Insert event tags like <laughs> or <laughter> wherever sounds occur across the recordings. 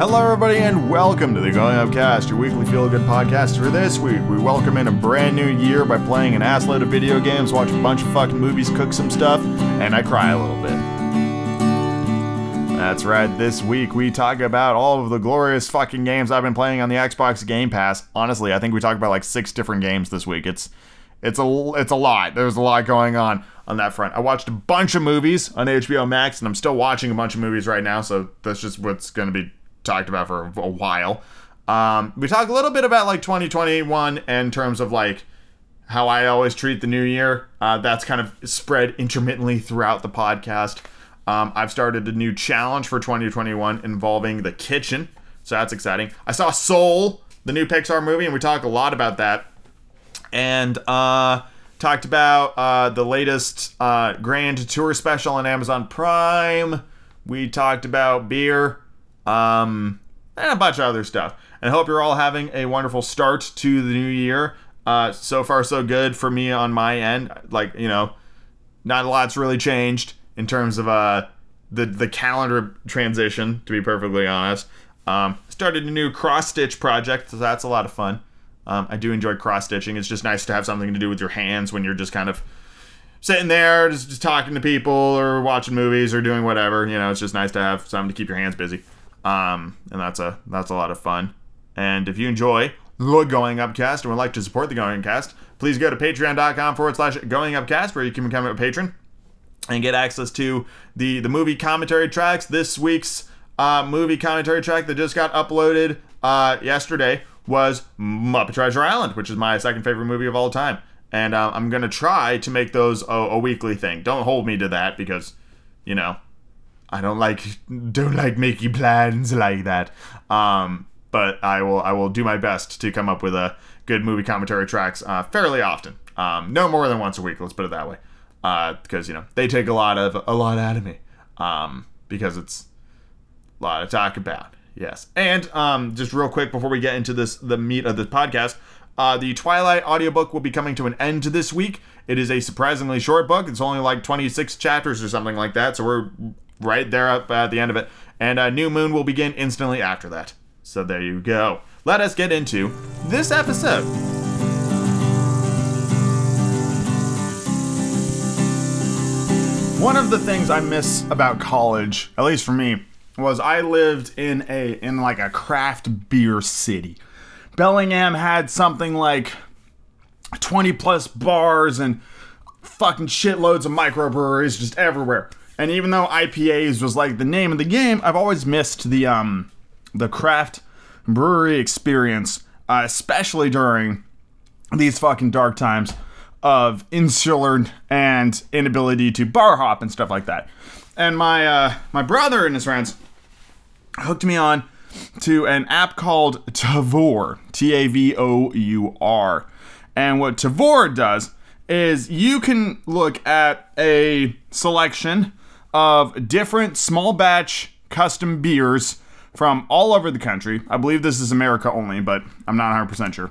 Hello, everybody, and welcome to the Going Up Cast, your weekly feel good podcast. For this week, we welcome in a brand new year by playing an assload of video games, watch a bunch of fucking movies, cook some stuff, and I cry a little bit. That's right, this week we talk about all of the glorious fucking games I've been playing on the Xbox Game Pass. Honestly, I think we talked about like six different games this week. It's it's a it's a lot. There's a lot going on on that front. I watched a bunch of movies on HBO Max, and I'm still watching a bunch of movies right now. So that's just what's going to be talked about for a while. Um, we talk a little bit about like 2021 in terms of like how I always treat the new year. Uh, that's kind of spread intermittently throughout the podcast. Um, I've started a new challenge for 2021 involving the kitchen, so that's exciting. I saw Soul, the new Pixar movie, and we talk a lot about that. And uh, talked about uh, the latest uh, Grand Tour special on Amazon Prime. We talked about beer um, and a bunch of other stuff. And I hope you're all having a wonderful start to the new year. Uh, so far, so good for me on my end. Like, you know, not a lot's really changed in terms of uh, the, the calendar transition, to be perfectly honest. Um, started a new cross stitch project, so that's a lot of fun. Um, I do enjoy cross stitching. It's just nice to have something to do with your hands when you're just kind of sitting there, just, just talking to people or watching movies or doing whatever. You know, it's just nice to have something to keep your hands busy. Um, and that's a that's a lot of fun. And if you enjoy the Going Upcast and would like to support the Going Upcast, please go to patreon.com forward slash Going Upcast where you can become a patron and get access to the the movie commentary tracks. This week's uh, movie commentary track that just got uploaded uh, yesterday was Muppet Treasure Island, which is my second favorite movie of all time. And uh, I'm gonna try to make those a, a weekly thing. Don't hold me to that because, you know, I don't like don't like making plans like that. Um, but I will I will do my best to come up with a good movie commentary tracks uh, fairly often. Um, no more than once a week. Let's put it that way. Because uh, you know they take a lot of a lot out of me. Um, because it's a lot to talk about. Yes, and um, just real quick before we get into this the meat of the podcast. Uh, the Twilight audiobook will be coming to an end this week. It is a surprisingly short book. It's only like 26 chapters or something like that. So we're right there up at the end of it. And a New Moon will begin instantly after that. So there you go. Let us get into this episode. One of the things I miss about college, at least for me, was I lived in a in like a craft beer city. Bellingham had something like 20 plus bars and fucking shitloads of microbreweries just everywhere. And even though IPAs was like the name of the game, I've always missed the um the craft brewery experience, uh, especially during these fucking dark times of insular and inability to bar hop and stuff like that. And my uh, my brother and his friends hooked me on to an app called Tavour, T A V O U R. And what Tavour does is you can look at a selection of different small batch custom beers from all over the country. I believe this is America only, but I'm not 100% sure.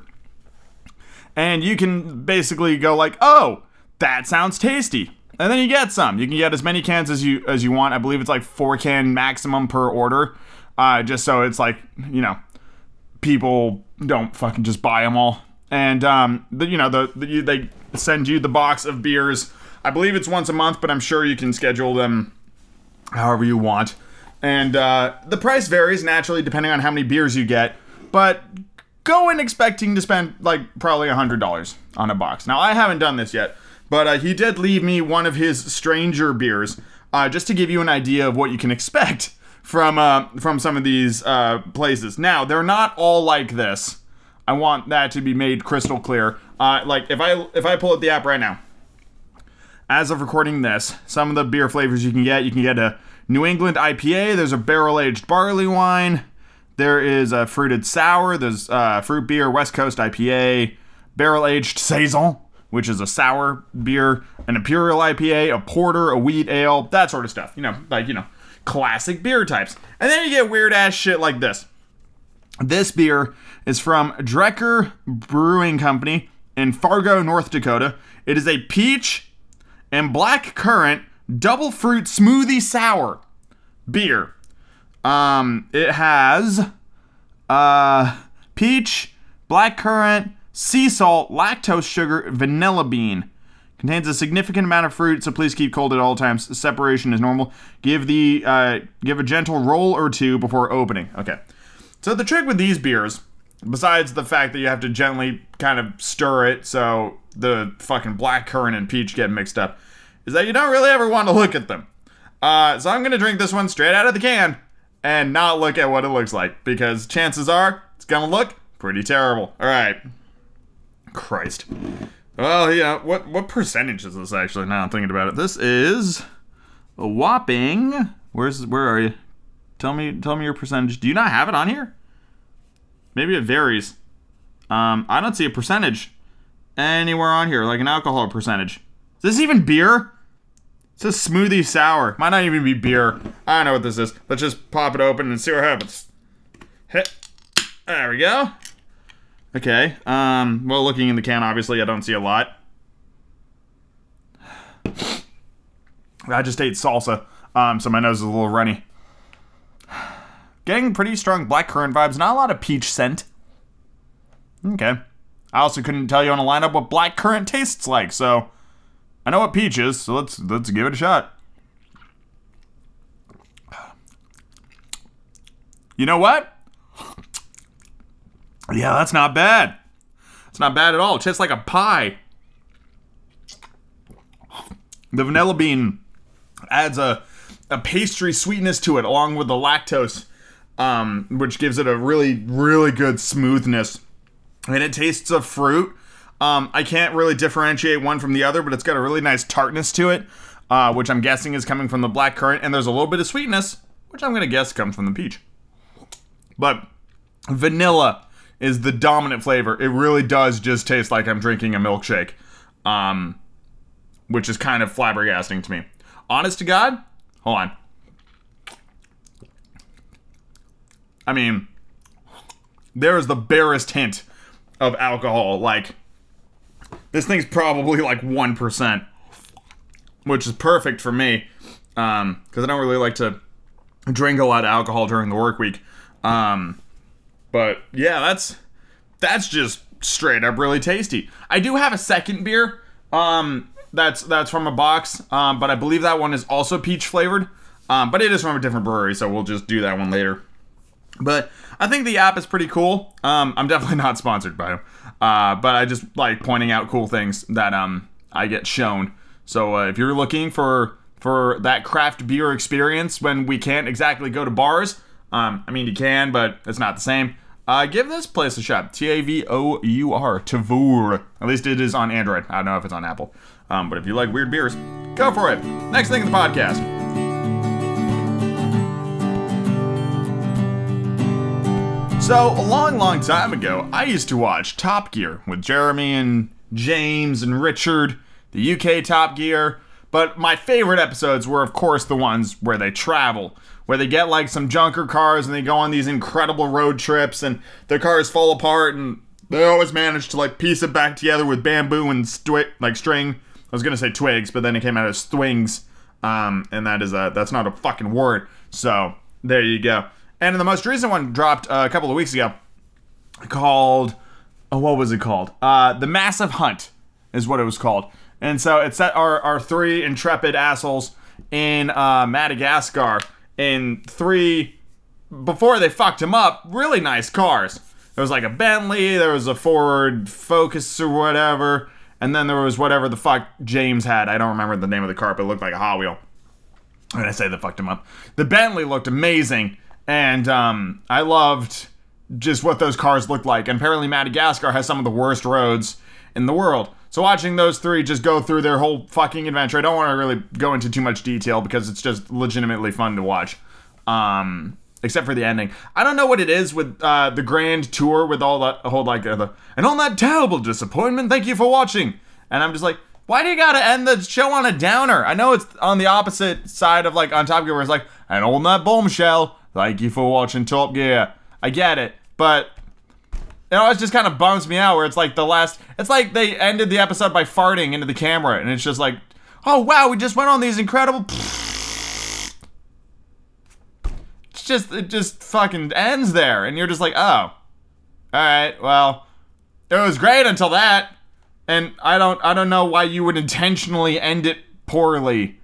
And you can basically go like, "Oh, that sounds tasty." And then you get some. You can get as many cans as you as you want. I believe it's like 4 can maximum per order. Uh, just so it's like, you know, people don't fucking just buy them all. And um, the, you know, the, the they send you the box of beers I believe it's once a month, but I'm sure you can schedule them however you want. And uh, the price varies naturally depending on how many beers you get, but go in expecting to spend like probably $100 on a box. Now, I haven't done this yet, but uh, he did leave me one of his stranger beers uh, just to give you an idea of what you can expect <laughs> from uh, from some of these uh, places. Now, they're not all like this. I want that to be made crystal clear. Uh, like if I if I pull up the app right now, as of recording this, some of the beer flavors you can get, you can get a New England IPA, there's a barrel aged barley wine, there is a fruited sour, there's fruit beer, West Coast IPA, barrel aged Saison, which is a sour beer, an Imperial IPA, a porter, a wheat ale, that sort of stuff. You know, like, you know, classic beer types. And then you get weird ass shit like this. This beer is from Drekker Brewing Company in Fargo, North Dakota. It is a peach and black currant double fruit smoothie sour beer. Um, it has uh, peach, black currant, sea salt, lactose sugar, vanilla bean. Contains a significant amount of fruit, so please keep cold at all times. Separation is normal. Give the uh, give a gentle roll or two before opening. Okay. So the trick with these beers, besides the fact that you have to gently kind of stir it so the fucking black currant and peach get mixed up, is that you don't really ever want to look at them. Uh, so I'm gonna drink this one straight out of the can and not look at what it looks like because chances are it's gonna look pretty terrible. All right. Christ. Well, yeah. What what percentage is this actually? Now I'm thinking about it. This is a whopping. Where's where are you? Tell me tell me your percentage. Do you not have it on here? Maybe it varies. Um, I don't see a percentage anywhere on here, like an alcohol percentage. Is this even beer? It's a smoothie sour. Might not even be beer. I don't know what this is. Let's just pop it open and see what happens. Hit. There we go. Okay. Um, well, looking in the can, obviously, I don't see a lot. <sighs> I just ate salsa, um, so my nose is a little runny. <sighs> Getting pretty strong blackcurrant vibes. Not a lot of peach scent. Okay. I also couldn't tell you on a lineup what black currant tastes like, so I know what peach is. So let's let's give it a shot. You know what? Yeah, that's not bad. It's not bad at all. It tastes like a pie. The vanilla bean adds a, a pastry sweetness to it along with the lactose, um, which gives it a really, really good smoothness. And it tastes of fruit. Um, I can't really differentiate one from the other, but it's got a really nice tartness to it, uh, which I'm guessing is coming from the black currant. And there's a little bit of sweetness, which I'm to guess comes from the peach. But vanilla is the dominant flavor. It really does just taste like I'm drinking a milkshake, um, which is kind of flabbergasting to me. Honest to God, hold on. I mean, there is the barest hint of alcohol. Like, this thing's probably like 1%, which is perfect for me because um, I don't really like to drink a lot of alcohol during the work week. Um, but yeah, that's that's just straight up really tasty. I do have a second beer. Um, that's that's from a box. Um, but I believe that one is also peach flavored. Um, but it is from a different brewery, so we'll just do that one later. But I think the app is pretty cool. Um, I'm definitely not sponsored by them, uh, but I just like pointing out cool things that um I get shown. So uh, if you're looking for for that craft beer experience when we can't exactly go to bars, um, I mean, you can, but it's not the same. Uh, give this place a shot. T A V O U R. Tavour. At least it is on Android. I don't know if it's on Apple. Um, but if you like weird beers, go for it. Next thing in the podcast. So, a long, long time ago, I used to watch Top Gear with Jeremy and James and Richard, the UK Top Gear. But my favorite episodes were, of course, the ones where they travel where they get like some junker cars and they go on these incredible road trips and their cars fall apart and they always manage to like piece it back together with bamboo and like string. I was gonna say twigs, but then it came out as swings, um, and that is a that's not a fucking word. So there you go. And the most recent one dropped uh, a couple of weeks ago, called oh, what was it called? Uh, the Massive Hunt is what it was called. And so it set our our three intrepid assholes in uh, Madagascar in three before they fucked him up. Really nice cars. There was like a Bentley, there was a Ford Focus or whatever, and then there was whatever the fuck James had. I don't remember the name of the car, but it looked like a Hot Wheel. And I say that fucked him up. The Bentley looked amazing, and um, I loved just what those cars looked like. And apparently, Madagascar has some of the worst roads in the world. So watching those three just go through their whole fucking adventure, I don't want to really go into too much detail because it's just legitimately fun to watch. Um, except for the ending. I don't know what it is with uh, the grand tour with all that whole like uh, the and on that terrible disappointment. Thank you for watching. And I'm just like, why do you gotta end the show on a downer? I know it's on the opposite side of like on Top Gear where it's like, and on that bombshell. Thank you for watching Top Gear. I get it, but it always just kind of bums me out where it's like the last it's like they ended the episode by farting into the camera and it's just like oh wow we just went on these incredible it's just it just fucking ends there, and you're just like, oh, all right, well, it was great until that, and I don't I don't know why you would intentionally end it poorly,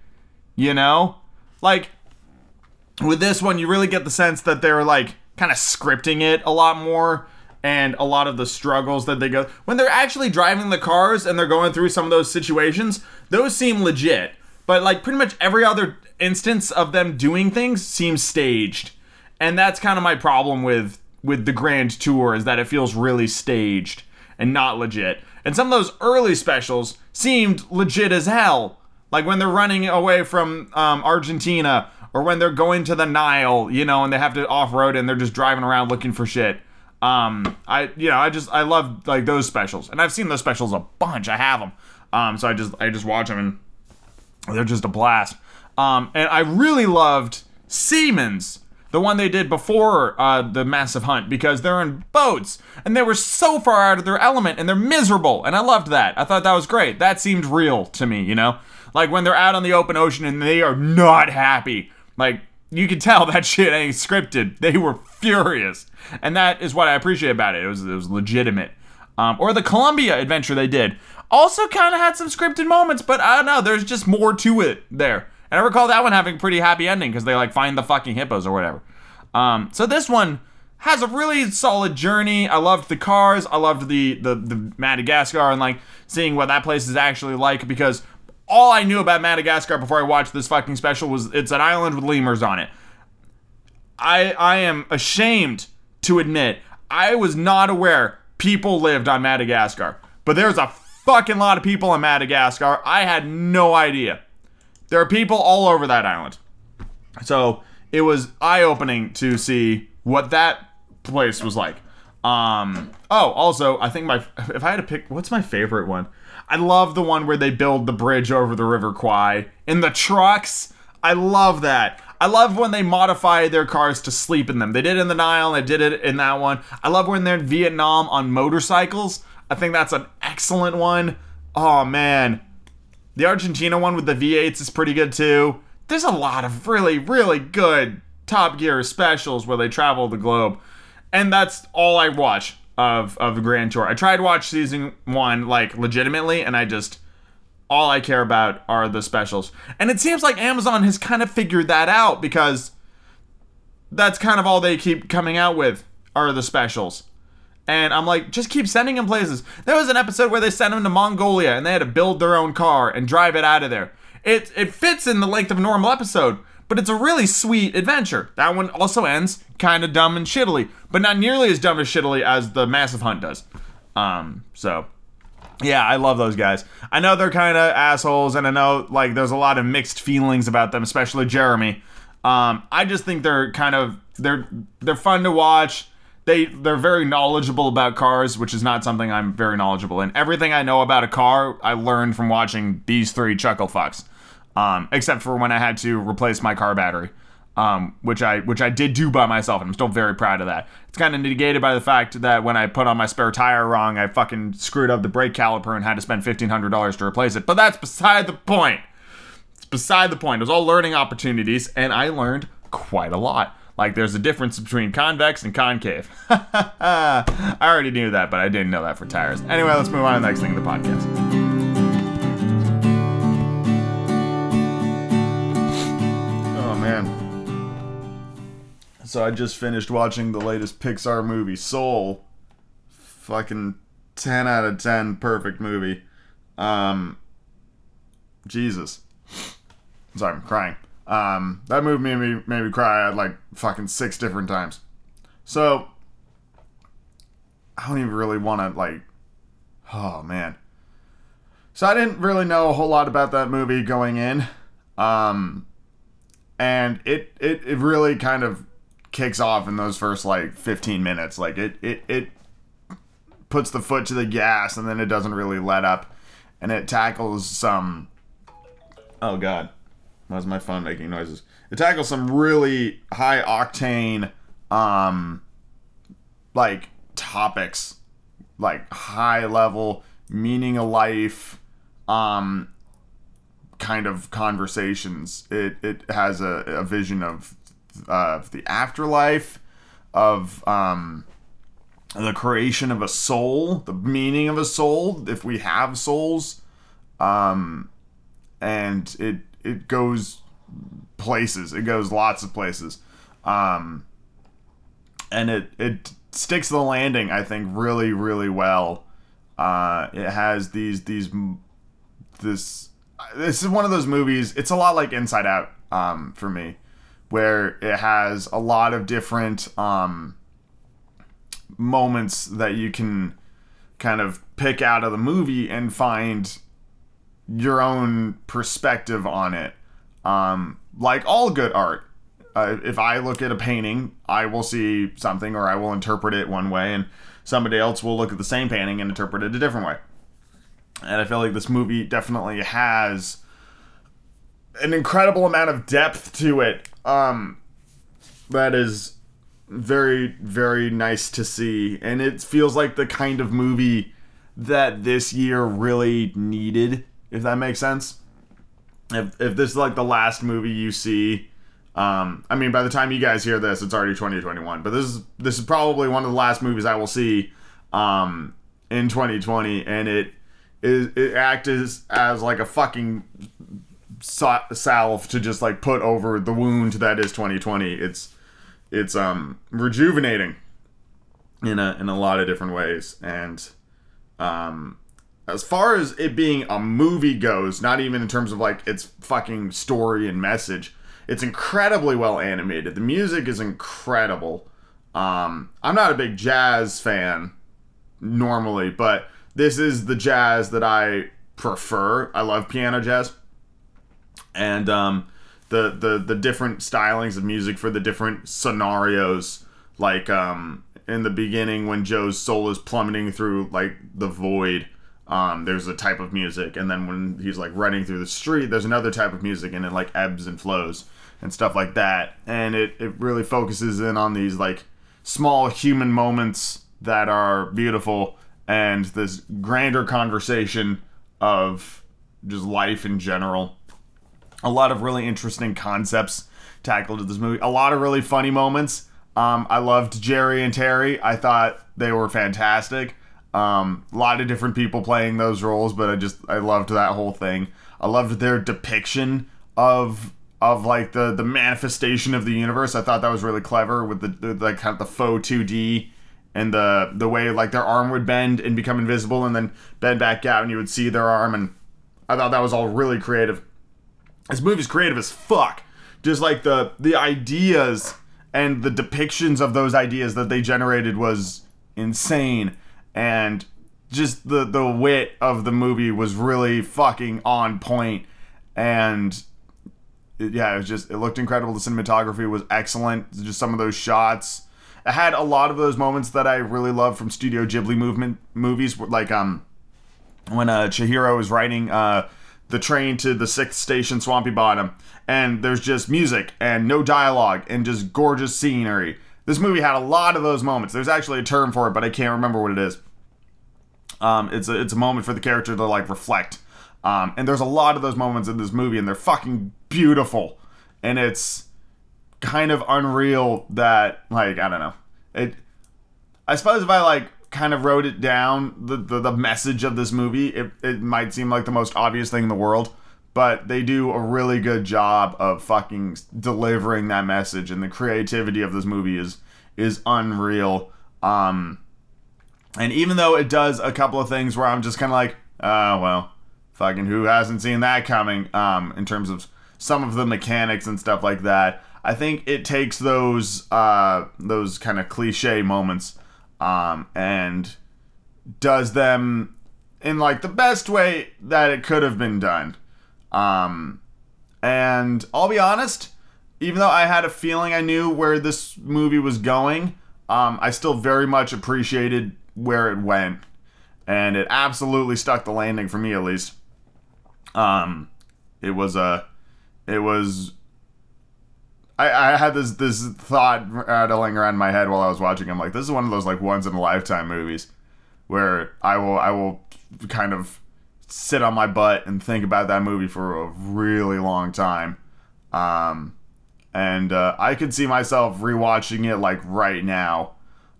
you know, like with this one, you really get the sense that they're like kind of scripting it a lot more and a lot of the struggles that they go when they're actually driving the cars and they're going through some of those situations those seem legit. But like pretty much every other instance of them doing things seems staged. And that's kind of my problem with with the grand tour is that it feels really staged and not legit. And some of those early specials seemed legit as hell. Like when they're running away from um, argentina or when they're going to the nile you know and they have to off-road and they're just driving around looking for shit um, I you know I just I love like those specials, and I've seen those specials a bunch. I have them. Um, so I just I just watch them and they're just a blast. Um, and I really loved Seamen, the one they did before uh, the massive hunt, because they're in boats and they were so far out of their element and they're miserable. And I loved that. I thought that was great. That seemed real to me, you know, like when they're out on the open ocean and they are not happy. Like you can tell that <laughs> shit ain't scripted. They were furious, and that is what I appreciate about it. It was it was legitimate. Um, or the Colombia adventure they did also kind of had some scripted moments, but I don't know. There's just more to it there. And I recall that one having a pretty happy ending because they like find the fucking hippos or whatever. Um, so this one has a really solid journey. I loved the cars. I loved the, the the Madagascar and like seeing what that place is actually like because all I knew about Madagascar before I watched this fucking special was it's an island with lemurs on it. I I am ashamed to admit I was not aware people lived on Madagascar. But there's a fucking lot of people in Madagascar. I had no idea. There are people all over that island. So it was eye opening to see what that place was like. Um, oh, also, I think my if I had to pick, what's my favorite one? I love the one where they build the bridge over the River Kwai in the trucks. I love that. I love when they modify their cars to sleep in them. They did it in the Nile, they did it in that one. I love when they're in Vietnam on motorcycles. I think that's an excellent one. Oh man. The Argentina one with the V8s is pretty good too. There's a lot of really, really good Top Gear specials where they travel the globe. And that's all I watch of of Grand Tour. I tried watch season one like legitimately, and I just all I care about are the specials. And it seems like Amazon has kind of figured that out because that's kind of all they keep coming out with are the specials. And I'm like, just keep sending them places. There was an episode where they sent them to Mongolia and they had to build their own car and drive it out of there. It it fits in the length of a normal episode, but it's a really sweet adventure. That one also ends kind of dumb and shittily, but not nearly as dumb and shittily as the Massive Hunt does. Um, so yeah, I love those guys. I know they're kind of assholes, and I know like there's a lot of mixed feelings about them, especially Jeremy. Um, I just think they're kind of they're they're fun to watch. They they're very knowledgeable about cars, which is not something I'm very knowledgeable in. Everything I know about a car, I learned from watching these three chuckle fucks um, except for when I had to replace my car battery, um, which I which I did do by myself, and I'm still very proud of that. It's kind of negated by the fact that when I put on my spare tire wrong, I fucking screwed up the brake caliper and had to spend fifteen hundred dollars to replace it. But that's beside the point. It's beside the point. It was all learning opportunities, and I learned quite a lot. Like there's a difference between convex and concave. <laughs> I already knew that, but I didn't know that for tires. Anyway, let's move on to the next thing in the podcast. So I just finished watching the latest Pixar movie, Soul. Fucking 10 out of 10 perfect movie. Um Jesus. Sorry, I'm crying. Um that movie made me made me cry like fucking six different times. So I don't even really want to like oh man. So I didn't really know a whole lot about that movie going in. Um and it it, it really kind of kicks off in those first like 15 minutes like it it it puts the foot to the gas and then it doesn't really let up and it tackles some oh god why is my phone making noises it tackles some really high octane um like topics like high level meaning of life um kind of conversations. It it has a, a vision of of the afterlife, of um, the creation of a soul, the meaning of a soul, if we have souls, um, and it it goes places. It goes lots of places, um, and it it sticks the landing. I think really really well. Uh, it has these these this this is one of those movies. It's a lot like Inside Out um, for me, where it has a lot of different um, moments that you can kind of pick out of the movie and find your own perspective on it. Um, like all good art, uh, if I look at a painting, I will see something or I will interpret it one way, and somebody else will look at the same painting and interpret it a different way. And I feel like this movie definitely has an incredible amount of depth to it. Um, that is very, very nice to see. And it feels like the kind of movie that this year really needed, if that makes sense. If, if this is like the last movie you see, um, I mean, by the time you guys hear this, it's already 2021. But this is this is probably one of the last movies I will see um, in 2020, and it is it acts as, as like a fucking salve to just like put over the wound that is 2020. It's it's um rejuvenating in a in a lot of different ways, and um as far as it being a movie goes, not even in terms of like its fucking story and message, it's incredibly well animated. The music is incredible. Um, I'm not a big jazz fan normally, but this is the jazz that I prefer. I love piano jazz, and um, the the the different stylings of music for the different scenarios. Like um, in the beginning, when Joe's soul is plummeting through like the void, um, there's a type of music, and then when he's like running through the street, there's another type of music, and it like ebbs and flows and stuff like that. And it it really focuses in on these like small human moments that are beautiful and this grander conversation of just life in general. A lot of really interesting concepts tackled in this movie. A lot of really funny moments. Um, I loved Jerry and Terry. I thought they were fantastic. Um, a lot of different people playing those roles, but I just I loved that whole thing. I loved their depiction of of like the the manifestation of the universe. I thought that was really clever with the, the like kind of the faux 2D and the the way like their arm would bend and become invisible and then bend back out and you would see their arm and I thought that was all really creative. This movie's creative as fuck. Just like the the ideas and the depictions of those ideas that they generated was insane. And just the the wit of the movie was really fucking on point. And it, yeah it was just it looked incredible. The cinematography was excellent. Just some of those shots. It had a lot of those moments that I really love from Studio Ghibli movement movies, like um when uh, Chihiro is riding uh, the train to the sixth station, Swampy Bottom, and there's just music and no dialogue and just gorgeous scenery. This movie had a lot of those moments. There's actually a term for it, but I can't remember what it is. Um, it's a it's a moment for the character to like reflect. Um, and there's a lot of those moments in this movie, and they're fucking beautiful. And it's kind of unreal that like I don't know. It I suppose if I like kind of wrote it down the, the, the message of this movie, it, it might seem like the most obvious thing in the world, but they do a really good job of fucking delivering that message and the creativity of this movie is is unreal. Um and even though it does a couple of things where I'm just kind of like, oh, well, fucking who hasn't seen that coming um, in terms of some of the mechanics and stuff like that. I think it takes those uh, those kind of cliche moments um, and does them in like the best way that it could have been done. Um, and I'll be honest, even though I had a feeling I knew where this movie was going, um, I still very much appreciated where it went, and it absolutely stuck the landing for me at least. Um, it was a, it was I, I had this this thought rattling around my head while I was watching. I'm like, this is one of those like once in a lifetime movies where I will I will kind of sit on my butt and think about that movie for a really long time. Um, and uh, I could see myself rewatching it like right now.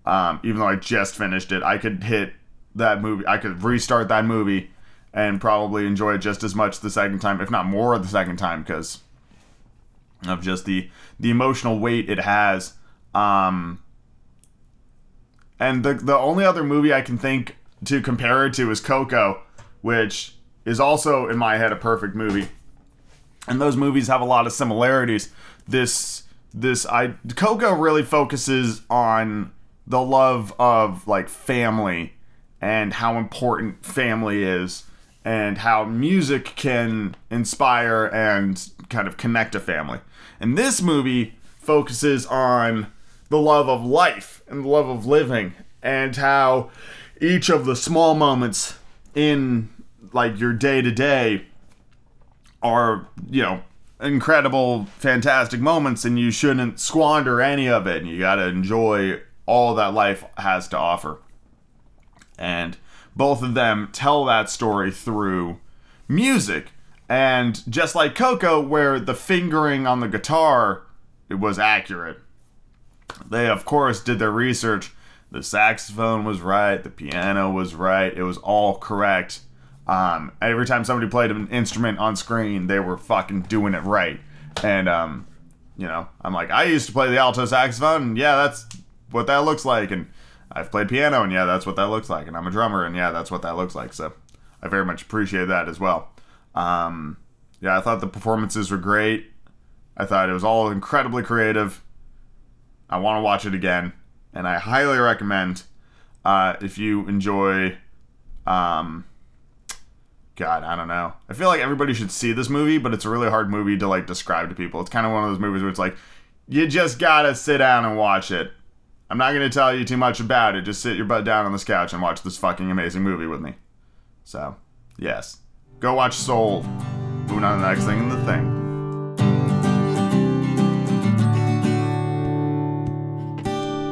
Um, even though I just finished it, I could hit that movie. I could restart that movie and probably enjoy it just as much the second time, if not more the second time, because of just the the emotional weight it has. Um, and the the only other movie I can think to compare it to is Coco, which is also in my head a perfect movie. And those movies have a lot of similarities. This this I Coco really focuses on the love of like family and how important family is and how music can inspire and kind of connect a family. And this movie focuses on the love of life and the love of living and how each of the small moments in like your day to day are, you know, incredible, fantastic moments, and you shouldn't squander any of it. And you got to enjoy all that life has to offer. And both of them tell that story through music. And just like Coco, where the fingering on the guitar it was accurate. They of course did their research. The saxophone was right, the piano was right, it was all correct. Um, every time somebody played an instrument on screen, they were fucking doing it right. And um, you know, I'm like, I used to play the alto saxophone, and yeah, that's what that looks like. And I've played piano, and yeah, that's what that looks like. And I'm a drummer, and yeah, that's what that looks like. So I very much appreciate that as well. Um, yeah, I thought the performances were great. I thought it was all incredibly creative. I want to watch it again, and I highly recommend uh, if you enjoy. Um, God, I don't know. I feel like everybody should see this movie, but it's a really hard movie to like describe to people. It's kind of one of those movies where it's like you just gotta sit down and watch it. I'm not gonna tell you too much about it. Just sit your butt down on this couch and watch this fucking amazing movie with me. So, yes, go watch Soul. Moving on to the next thing in the thing.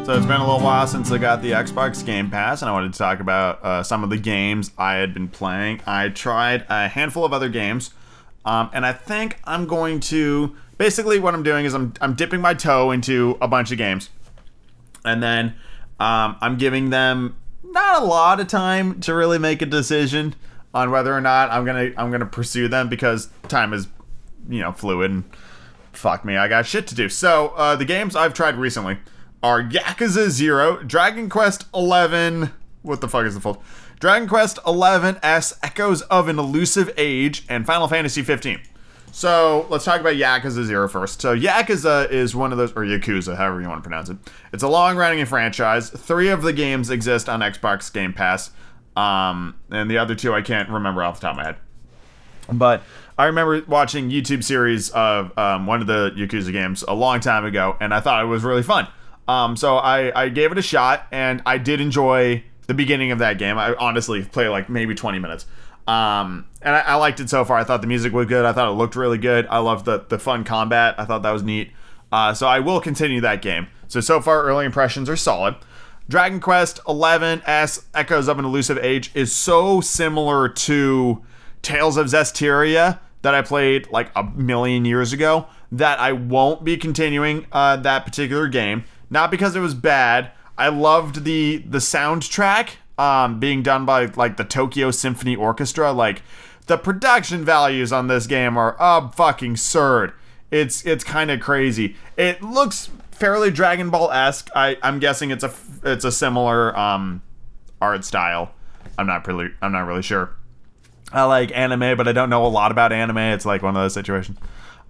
So it's been a little while since I got the Xbox Game Pass, and I wanted to talk about uh, some of the games I had been playing. I tried a handful of other games, um, and I think I'm going to basically what I'm doing is I'm I'm dipping my toe into a bunch of games, and then um, I'm giving them not a lot of time to really make a decision on whether or not I'm gonna I'm gonna pursue them because time is you know fluid and fuck me I got shit to do. So uh, the games I've tried recently are Yakuza 0, Dragon Quest 11. What the fuck is the full? Dragon Quest 11S Echoes of an Elusive Age and Final Fantasy 15. So let's talk about Yakuza Zero first. So Yakuza is one of those, or Yakuza, however you want to pronounce it. It's a long running franchise. Three of the games exist on Xbox Game Pass. Um, and the other two I can't remember off the top of my head. But I remember watching YouTube series of um, one of the Yakuza games a long time ago, and I thought it was really fun. Um, so I, I gave it a shot and I did enjoy the beginning of that game. I honestly played like maybe 20 minutes. Um, and I, I, liked it so far. I thought the music was good. I thought it looked really good. I loved the, the fun combat. I thought that was neat. Uh, so I will continue that game. So, so far, early impressions are solid. Dragon Quest 11S Echoes of an Elusive Age is so similar to Tales of Zestiria that I played like a million years ago that I won't be continuing uh, that particular game. Not because it was bad. I loved the the soundtrack um, being done by like the Tokyo Symphony Orchestra. Like the production values on this game are up fucking absurd. It's it's kind of crazy. It looks fairly Dragon Ball esque. I'm guessing it's a it's a similar um, art style. I'm not really I'm not really sure. I like anime, but I don't know a lot about anime. It's like one of those situations.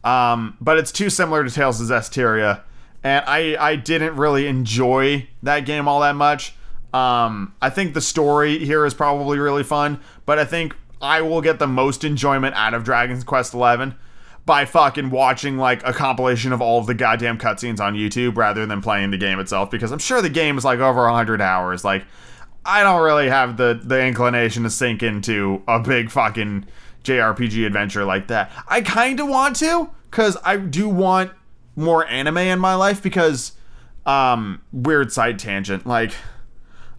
Um, but it's too similar to Tales of Zestiria and I I didn't really enjoy that game all that much. Um, I think the story here is probably really fun, but I think I will get the most enjoyment out of Dragon's Quest XI by fucking watching like a compilation of all of the goddamn cutscenes on YouTube rather than playing the game itself because I'm sure the game is like over 100 hours. Like I don't really have the the inclination to sink into a big fucking JRPG adventure like that. I kind of want to cuz I do want more anime in my life because um weird side tangent like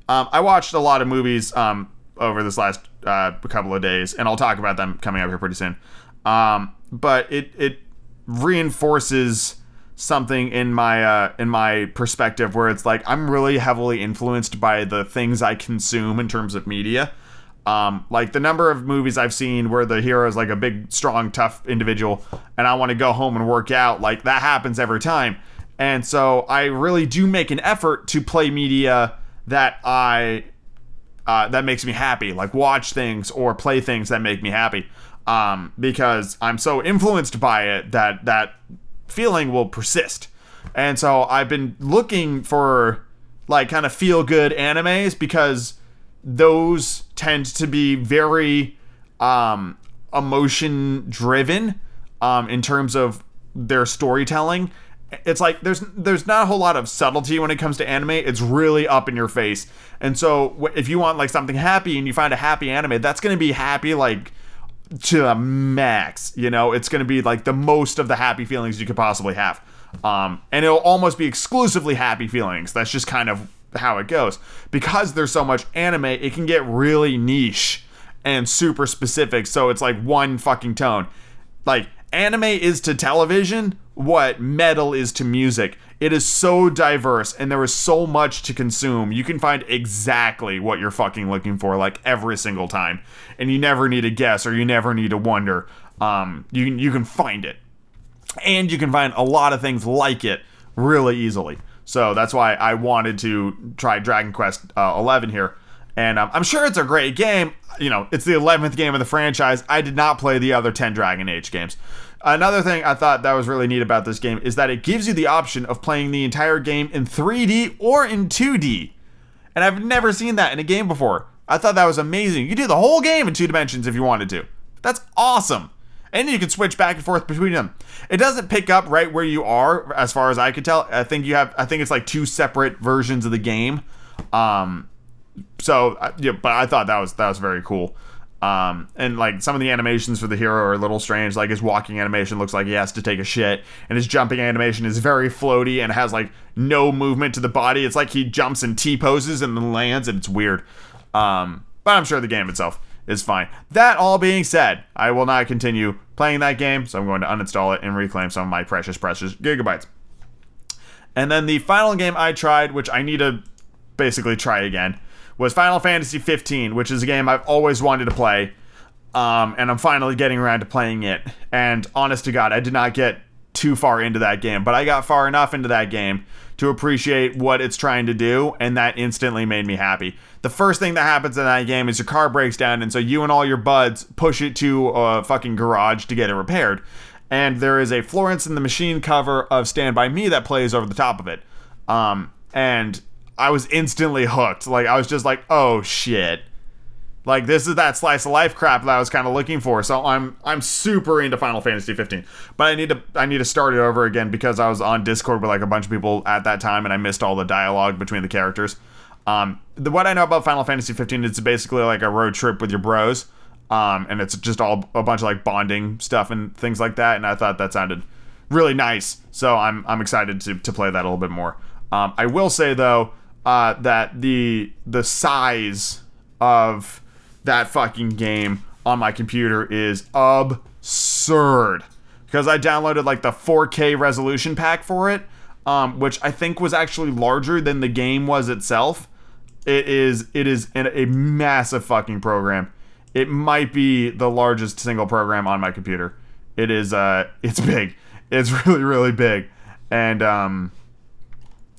um I watched a lot of movies um over this last uh, couple of days and I'll talk about them coming up here pretty soon. Um but it it reinforces something in my uh, in my perspective where it's like I'm really heavily influenced by the things I consume in terms of media. Um, like the number of movies I've seen where the hero is like a big, strong, tough individual, and I want to go home and work out, like that happens every time. And so I really do make an effort to play media that I uh, that makes me happy, like watch things or play things that make me happy, um, because I'm so influenced by it that that feeling will persist. And so I've been looking for like kind of feel good animes because those tend to be very um, emotion driven um, in terms of their storytelling. It's like there's there's not a whole lot of subtlety when it comes to anime. It's really up in your face. And so if you want like something happy and you find a happy anime, that's going to be happy like to the max. You know, it's going to be like the most of the happy feelings you could possibly have. Um, and it'll almost be exclusively happy feelings. That's just kind of how it goes. Because there's so much anime, it can get really niche and super specific. So it's like one fucking tone. Like anime is to television what metal is to music. It is so diverse and there is so much to consume. You can find exactly what you're fucking looking for like every single time. And you never need to guess or you never need to wonder. Um, you you can find it. And you can find a lot of things like it really easily. So that's why I wanted to try Dragon Quest uh, 11 here. And um, I'm sure it's a great game. You know, it's the 11th game of the franchise. I did not play the other 10 Dragon Age games. Another thing I thought that was really neat about this game is that it gives you the option of playing the entire game in 3D or in 2D. And I've never seen that in a game before. I thought that was amazing. You do the whole game in two dimensions if you wanted to. That's awesome. And you can switch back and forth between them. It doesn't pick up right where you are, as far as I could tell. I think you have. I think it's like two separate versions of the game. Um, so uh, yeah, but I thought that was that was very cool. Um, and like some of the animations for the hero are a little strange. Like his walking animation looks like he has to take a shit, and his jumping animation is very floaty and has like no movement to the body. It's like he jumps in T poses and then lands, and it's weird. Um, but I'm sure the game itself is fine. That all being said, I will not continue playing that game, so I'm going to uninstall it and reclaim some of my precious, precious gigabytes. And then the final game I tried, which I need to basically try again, was Final Fantasy 15, which is a game I've always wanted to play. Um, and I'm finally getting around to playing it. And honest to God, I did not get too far into that game, but I got far enough into that game to appreciate what it's trying to do, and that instantly made me happy. The first thing that happens in that game is your car breaks down, and so you and all your buds push it to a fucking garage to get it repaired. And there is a Florence and the Machine cover of Stand By Me that plays over the top of it. Um, and I was instantly hooked. Like I was just like, oh shit. Like this is that slice of life crap that I was kind of looking for. So I'm I'm super into Final Fantasy 15. But I need to I need to start it over again because I was on Discord with like a bunch of people at that time and I missed all the dialogue between the characters. Um, the, what I know about Final Fantasy 15 is basically like a road trip with your bros. Um, and it's just all a bunch of like bonding stuff and things like that. And I thought that sounded really nice. So I'm I'm excited to to play that a little bit more. Um, I will say though uh, that the the size of that fucking game on my computer is absurd because I downloaded like the 4K resolution pack for it, um, which I think was actually larger than the game was itself. It is it is a massive fucking program. It might be the largest single program on my computer. It is uh <laughs> it's big. It's <laughs> really really big, and um,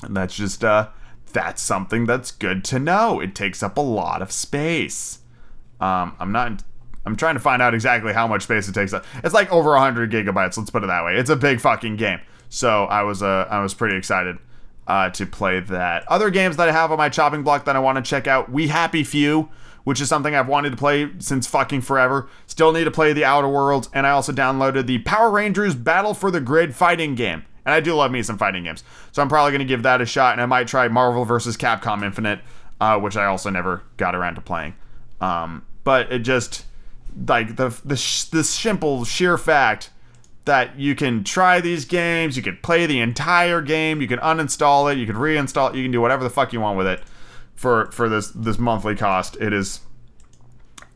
and that's just uh that's something that's good to know. It takes up a lot of space. Um, I'm not. I'm trying to find out exactly how much space it takes up. It's like over 100 gigabytes. Let's put it that way. It's a big fucking game. So I was uh, I was pretty excited uh, to play that. Other games that I have on my chopping block that I want to check out: We Happy Few, which is something I've wanted to play since fucking forever. Still need to play the Outer Worlds, and I also downloaded the Power Rangers Battle for the Grid fighting game. And I do love me some fighting games. So I'm probably going to give that a shot. And I might try Marvel vs. Capcom Infinite, uh, which I also never got around to playing. Um, but it just, like, the, the, the simple, sheer fact that you can try these games, you can play the entire game, you can uninstall it, you can reinstall it, you can do whatever the fuck you want with it for for this this monthly cost. It is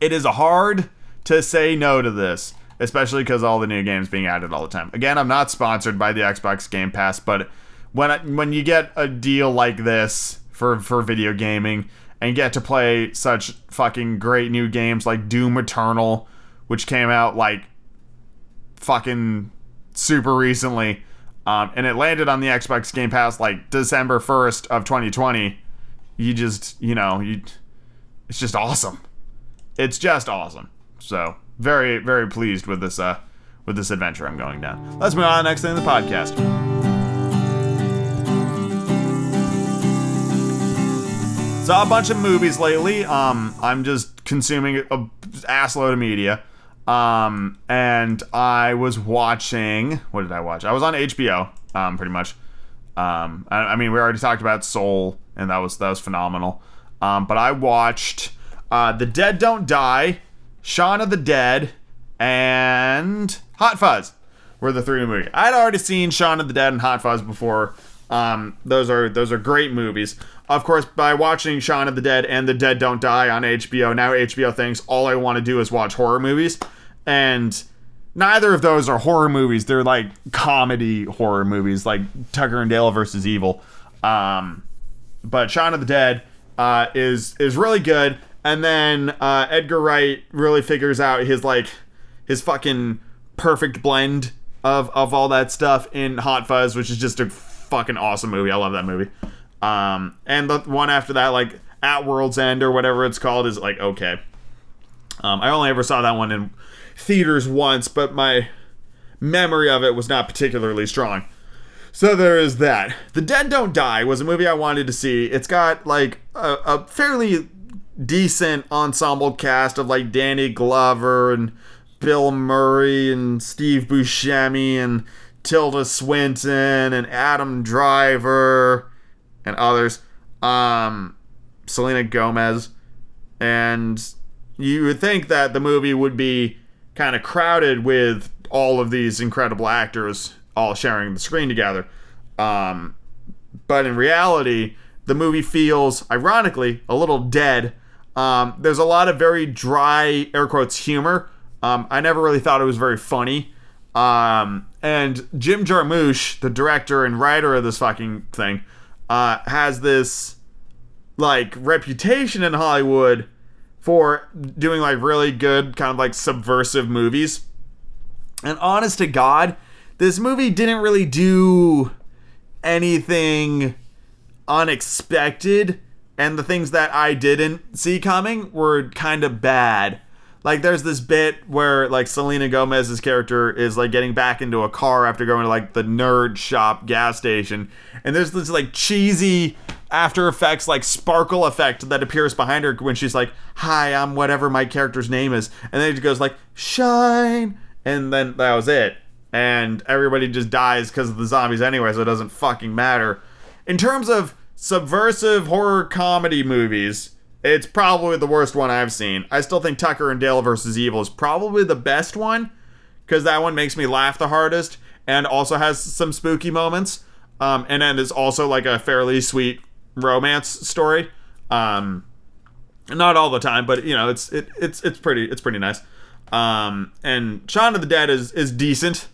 it is hard to say no to this. Especially because all the new games being added all the time. Again, I'm not sponsored by the Xbox Game Pass, but when I, when you get a deal like this for for video gaming and get to play such fucking great new games like Doom Eternal, which came out like fucking super recently, um, and it landed on the Xbox Game Pass like December 1st of 2020. You just, you know, you it's just awesome. It's just awesome. So, very very pleased with this uh with this adventure I'm going down. Let's move on to the next thing in the podcast. Saw a bunch of movies lately. Um, I'm just consuming a assload of media. Um, and I was watching. What did I watch? I was on HBO. Um, pretty much. Um, I, I mean, we already talked about Soul, and that was that was phenomenal. Um, but I watched uh, The Dead Don't Die, Shaun of the Dead, and Hot Fuzz. Were the three movies. I'd already seen Shaun of the Dead and Hot Fuzz before. Um, those are those are great movies. Of course, by watching Shaun of the Dead and The Dead Don't Die on HBO, now HBO thinks all I want to do is watch horror movies, and neither of those are horror movies. They're like comedy horror movies, like Tucker and Dale versus Evil. Um, but Shaun of the Dead uh, is is really good, and then uh, Edgar Wright really figures out his like his fucking perfect blend of of all that stuff in Hot Fuzz, which is just a fucking awesome movie. I love that movie. Um, and the one after that, like At World's End or whatever it's called, is like okay. Um, I only ever saw that one in theaters once, but my memory of it was not particularly strong. So there is that. The Dead Don't Die was a movie I wanted to see. It's got like a, a fairly decent ensemble cast of like Danny Glover and Bill Murray and Steve Buscemi and Tilda Swinton and Adam Driver and others. Um, Selena Gomez. And you would think that the movie would be kind of crowded with all of these incredible actors all sharing the screen together. Um, but in reality, the movie feels, ironically, a little dead. Um, there's a lot of very dry, air quotes, humor. Um, I never really thought it was very funny. Um, and Jim Jarmusch, the director and writer of this fucking thing, uh, has this like reputation in Hollywood for doing like really good kind of like subversive movies. And honest to God, this movie didn't really do anything unexpected and the things that I didn't see coming were kind of bad. Like there's this bit where like Selena Gomez's character is like getting back into a car after going to like the nerd shop gas station. And there's this like cheesy after effects like sparkle effect that appears behind her when she's like hi i'm whatever my character's name is. And then it goes like shine! And then that was it. And everybody just dies because of the zombies anyway so it doesn't fucking matter. In terms of subversive horror comedy movies it's probably the worst one i've seen i still think tucker and dale versus evil is probably the best one because that one makes me laugh the hardest and also has some spooky moments um, and then it's also like a fairly sweet romance story. Um, not all the time, but you know, it's it, it's it's pretty it's pretty nice. Um, and Shaun of the Dead is is decent.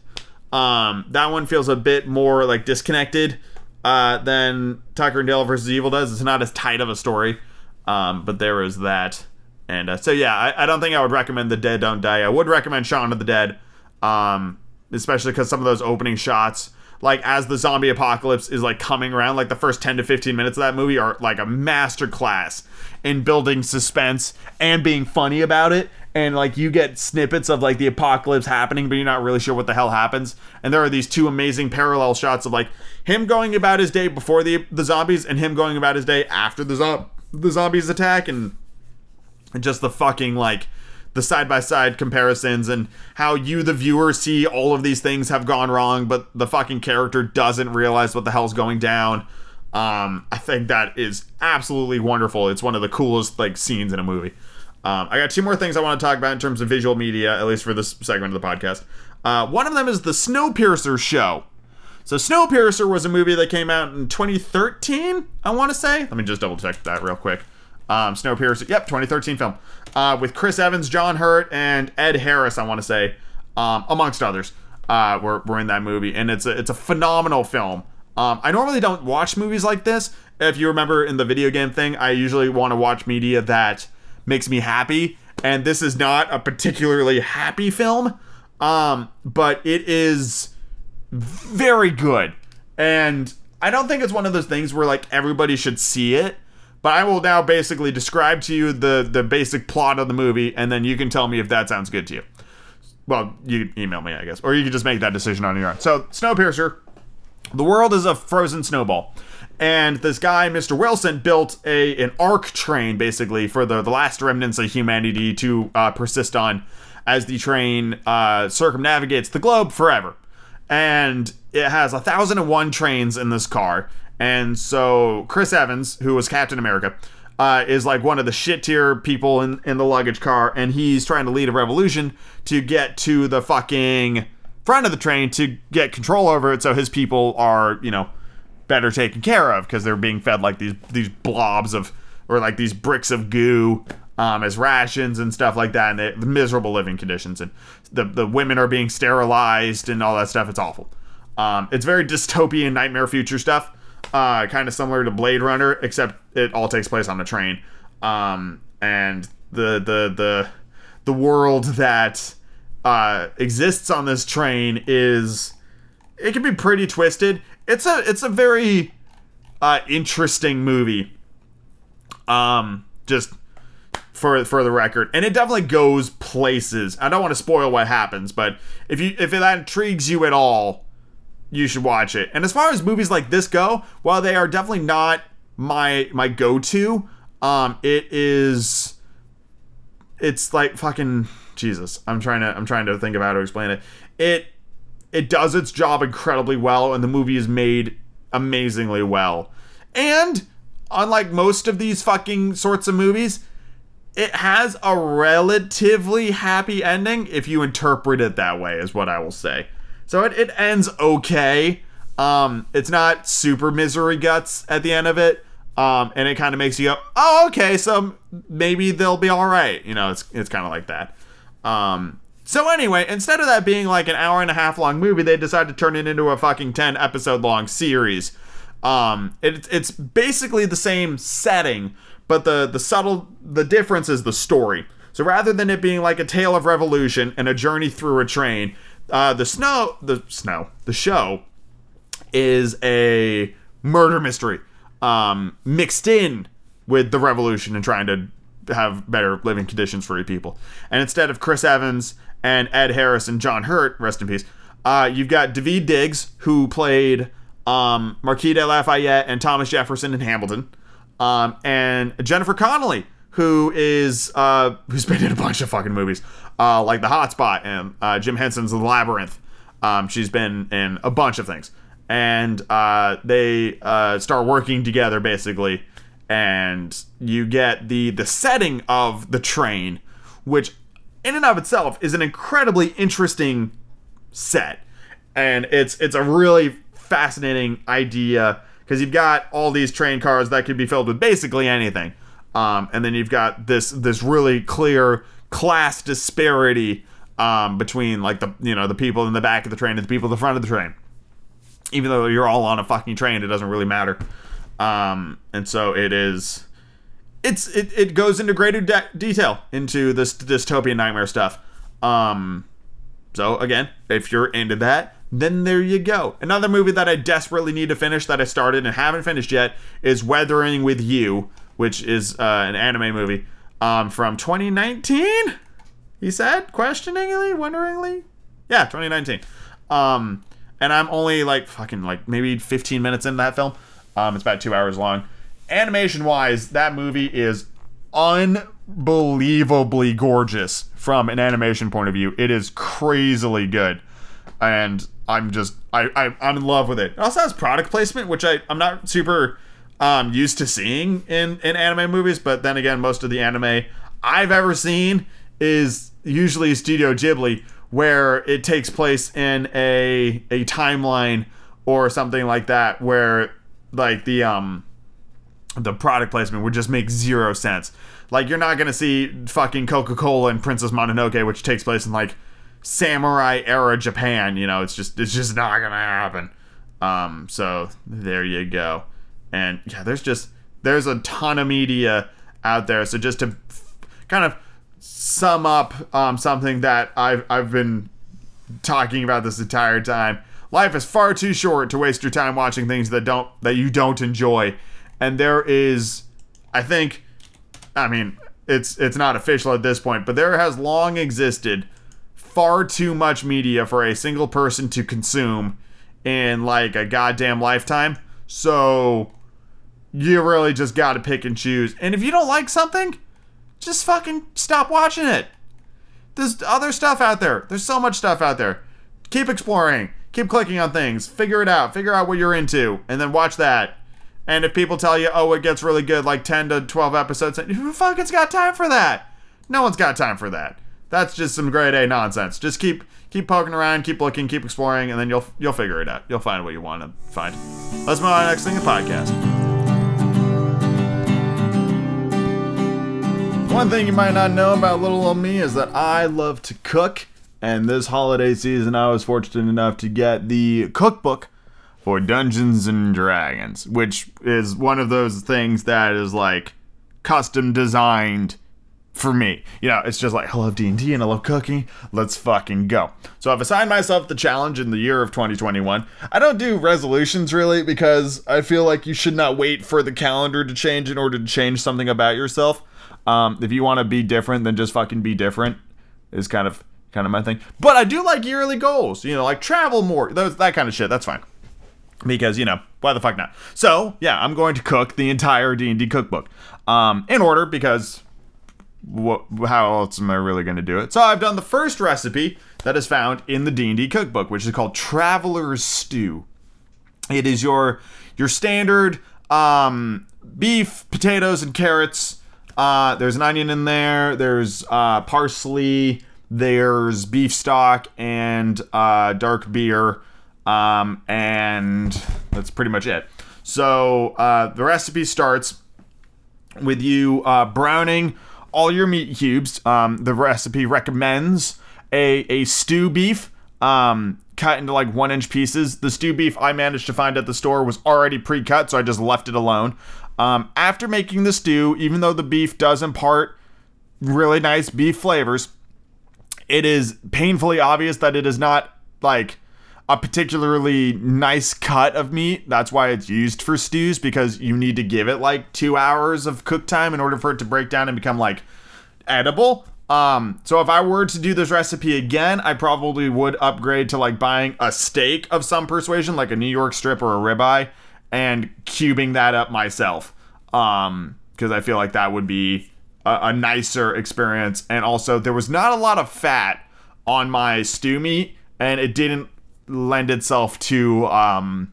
Um, that one feels a bit more like disconnected uh, than Tucker and Dale versus Evil does. It's not as tight of a story, um, but there is that. And uh, so yeah, I, I don't think I would recommend The Dead Don't Die. I would recommend Shaun of the Dead, um, especially because some of those opening shots like as the zombie apocalypse is like coming around like the first 10 to 15 minutes of that movie are like a master class in building suspense and being funny about it and like you get snippets of like the apocalypse happening but you're not really sure what the hell happens and there are these two amazing parallel shots of like him going about his day before the the zombies and him going about his day after the zo- the zombies attack and just the fucking like the side by side comparisons and how you, the viewer, see all of these things have gone wrong, but the fucking character doesn't realize what the hell's going down. Um, I think that is absolutely wonderful. It's one of the coolest like scenes in a movie. Um, I got two more things I want to talk about in terms of visual media, at least for this segment of the podcast. Uh, one of them is the Snowpiercer show. So Snowpiercer was a movie that came out in 2013, I want to say. Let me just double check that real quick. Um, Snowpiercer, yep, 2013 film uh, with Chris Evans, John Hurt, and Ed Harris. I want to say. um, amongst others, uh, were, were in that movie, and it's a it's a phenomenal film. Um, I normally don't watch movies like this. If you remember in the video game thing, I usually want to watch media that makes me happy, and this is not a particularly happy film, um, but it is very good. And I don't think it's one of those things where like everybody should see it, but I will now basically describe to you the the basic plot of the movie, and then you can tell me if that sounds good to you. Well, you email me, I guess, or you can just make that decision on your own. So, Snowpiercer, the world is a frozen snowball, and this guy, Mr. Wilson, built a an ark train basically for the the last remnants of humanity to uh, persist on as the train uh, circumnavigates the globe forever. And it has a thousand and one trains in this car. And so Chris Evans, who was Captain America, uh, is like one of the shit tier people in, in the luggage car, and he's trying to lead a revolution to get to the fucking front of the train to get control over it so his people are, you know, better taken care of because they're being fed like these these blobs of or like these bricks of goo um, as rations and stuff like that, and they, the miserable living conditions, and the the women are being sterilized and all that stuff. It's awful. Um, it's very dystopian nightmare future stuff, uh, kind of similar to Blade Runner, except it all takes place on a train. Um, and the the the the world that uh, exists on this train is it can be pretty twisted. It's a it's a very uh, interesting movie. Um, just for for the record, and it definitely goes places. I don't want to spoil what happens, but if you if that intrigues you at all, you should watch it. And as far as movies like this go, while they are definitely not my my go-to, um, it is it's like fucking Jesus. I'm trying to I'm trying to think of how to explain it. It it does its job incredibly well, and the movie is made amazingly well. And unlike most of these fucking sorts of movies, it has a relatively happy ending if you interpret it that way, is what I will say. So it, it ends okay. Um, it's not super misery guts at the end of it. Um, and it kind of makes you go, oh, okay, so maybe they'll be all right. You know, it's it's kind of like that. Um, so anyway, instead of that being like an hour and a half long movie, they decided to turn it into a fucking ten episode long series. Um, it, it's basically the same setting, but the the subtle the difference is the story. So rather than it being like a tale of revolution and a journey through a train, uh, the snow the snow the show is a murder mystery um, mixed in with the revolution and trying to have better living conditions for people. And instead of Chris Evans and Ed Harris and John Hurt, rest in peace, uh, you've got David Diggs, who played um, Marquis de Lafayette and Thomas Jefferson in Hamilton, um, and Jennifer Connelly, who is uh, <laughs> who's been in a bunch of fucking movies, uh, like The Hotspot and uh, Jim Henson's The Labyrinth. Um, she's been in a bunch of things and uh, they uh, start working together basically and you get the the setting of the train which in and of itself is an incredibly interesting set and it's it's a really fascinating idea because you've got all these train cars that could be filled with basically anything um, and then you've got this this really clear class disparity um, between like the you know the people in the back of the train and the people in the front of the train even though you're all on a fucking train, it doesn't really matter. Um, and so it is. It's it, it goes into greater de- detail into this dystopian nightmare stuff. Um, so again, if you're into that, then there you go. Another movie that I desperately need to finish that I started and haven't finished yet is Weathering with You, which is uh, an anime movie um, from 2019. He said, questioningly, wonderingly, yeah, 2019. Um, and I'm only like fucking like maybe 15 minutes into that film. Um, it's about two hours long. Animation wise, that movie is unbelievably gorgeous from an animation point of view. It is crazily good, and I'm just I, I I'm in love with it. It also has product placement, which I I'm not super um used to seeing in in anime movies. But then again, most of the anime I've ever seen is usually Studio Ghibli, where it takes place in a a timeline or something like that where like the um the product placement would just make zero sense. Like you're not gonna see fucking Coca Cola and Princess Mononoke, which takes place in like samurai era Japan. You know, it's just it's just not gonna happen. Um, so there you go. And yeah, there's just there's a ton of media out there. So just to kind of sum up um, something that I've I've been talking about this entire time. Life is far too short to waste your time watching things that don't that you don't enjoy. And there is I think I mean, it's it's not official at this point, but there has long existed far too much media for a single person to consume in like a goddamn lifetime. So you really just got to pick and choose. And if you don't like something, just fucking stop watching it. There's other stuff out there. There's so much stuff out there. Keep exploring. Keep clicking on things. Figure it out. Figure out what you're into and then watch that. And if people tell you, "Oh, it gets really good like 10 to 12 episodes," who fucking's got time for that? No one's got time for that. That's just some grade A nonsense. Just keep keep poking around, keep looking, keep exploring, and then you'll you'll figure it out. You'll find what you want to find. Let's move on to the next thing, the podcast. One thing you might not know about little old me is that I love to cook, and this holiday season I was fortunate enough to get the cookbook for Dungeons and Dragons, which is one of those things that is like custom designed for me. You know, it's just like I love D&D and I love cooking. Let's fucking go. So I've assigned myself the challenge in the year of 2021. I don't do resolutions really because I feel like you should not wait for the calendar to change in order to change something about yourself. Um, if you want to be different, then just fucking be different. Is kind of kind of my thing. But I do like yearly goals. You know, like travel more. Those that kind of shit. That's fine. Because you know why the fuck not? So yeah, I'm going to cook the entire D and D cookbook um, in order because what, how else am I really going to do it? So I've done the first recipe that is found in the D&D cookbook, which is called Traveler's Stew. It is your your standard um, beef, potatoes, and carrots. Uh, there's an onion in there. There's uh, parsley. There's beef stock and uh, dark beer, um, and that's pretty much it. So uh, the recipe starts with you uh, browning all your meat cubes. Um, the recipe recommends a, a stew beef um, cut into like one inch pieces. The stew beef I managed to find at the store was already pre cut, so I just left it alone. Um, after making the stew, even though the beef does impart really nice beef flavors, it is painfully obvious that it is not like a particularly nice cut of meat. That's why it's used for stews because you need to give it like two hours of cook time in order for it to break down and become like edible. Um, so if I were to do this recipe again, I probably would upgrade to like buying a steak of some persuasion, like a New York strip or a ribeye, and cubing that up myself. Um, because I feel like that would be a, a nicer experience. And also, there was not a lot of fat on my stew meat, and it didn't lend itself to um,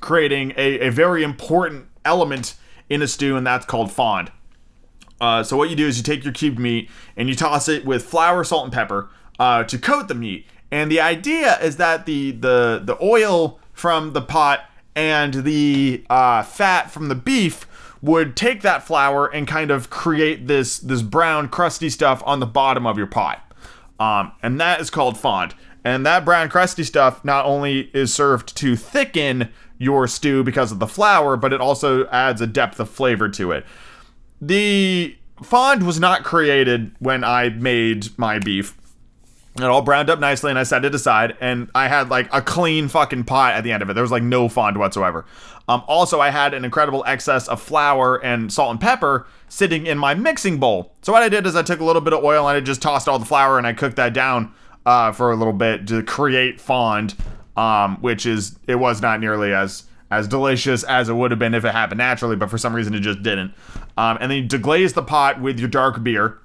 creating a, a very important element in a stew, and that's called fond. Uh, so what you do is you take your cubed meat and you toss it with flour, salt, and pepper uh, to coat the meat. And the idea is that the the the oil from the pot and the uh, fat from the beef would take that flour and kind of create this this brown crusty stuff on the bottom of your pot. Um, and that is called fond. And that brown crusty stuff not only is served to thicken your stew because of the flour, but it also adds a depth of flavor to it. The fond was not created when I made my beef. It all browned up nicely and I set it aside and I had like a clean fucking pot at the end of it. There was like no fond whatsoever. Um, also, I had an incredible excess of flour and salt and pepper sitting in my mixing bowl. So what I did is I took a little bit of oil and I just tossed all the flour and I cooked that down uh, for a little bit to create fond, um, which is it was not nearly as as delicious as it would have been if it happened naturally, but for some reason it just didn't. Um, and then you deglaze the pot with your dark beer.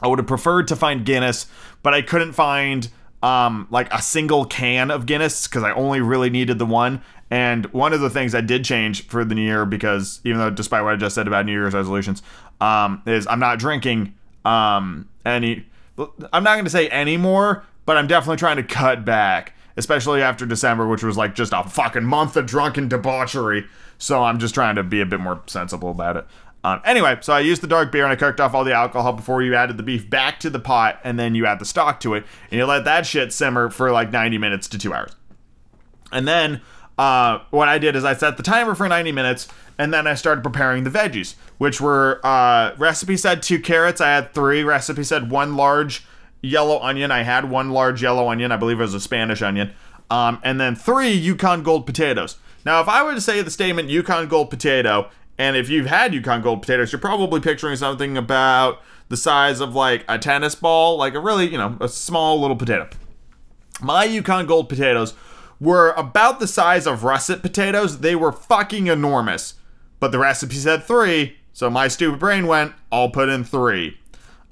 I would have preferred to find Guinness, but I couldn't find um, like a single can of Guinness because I only really needed the one. And one of the things I did change for the new year, because even though despite what I just said about New Year's resolutions, um, is I'm not drinking um, any I'm not going to say anymore, but I'm definitely trying to cut back, especially after December, which was like just a fucking month of drunken debauchery. So I'm just trying to be a bit more sensible about it. Um, anyway, so I used the dark beer and I cooked off all the alcohol before you added the beef back to the pot, and then you add the stock to it, and you let that shit simmer for like 90 minutes to two hours. And then uh, what I did is I set the timer for 90 minutes, and then I started preparing the veggies, which were uh, recipe said two carrots. I had three. Recipe said one large yellow onion. I had one large yellow onion. I believe it was a Spanish onion. Um, and then three Yukon Gold potatoes. Now, if I were to say the statement Yukon Gold potato, and if you've had Yukon Gold potatoes, you're probably picturing something about the size of like a tennis ball, like a really, you know, a small little potato. My Yukon Gold potatoes were about the size of russet potatoes. They were fucking enormous. But the recipe said three, so my stupid brain went, I'll put in three.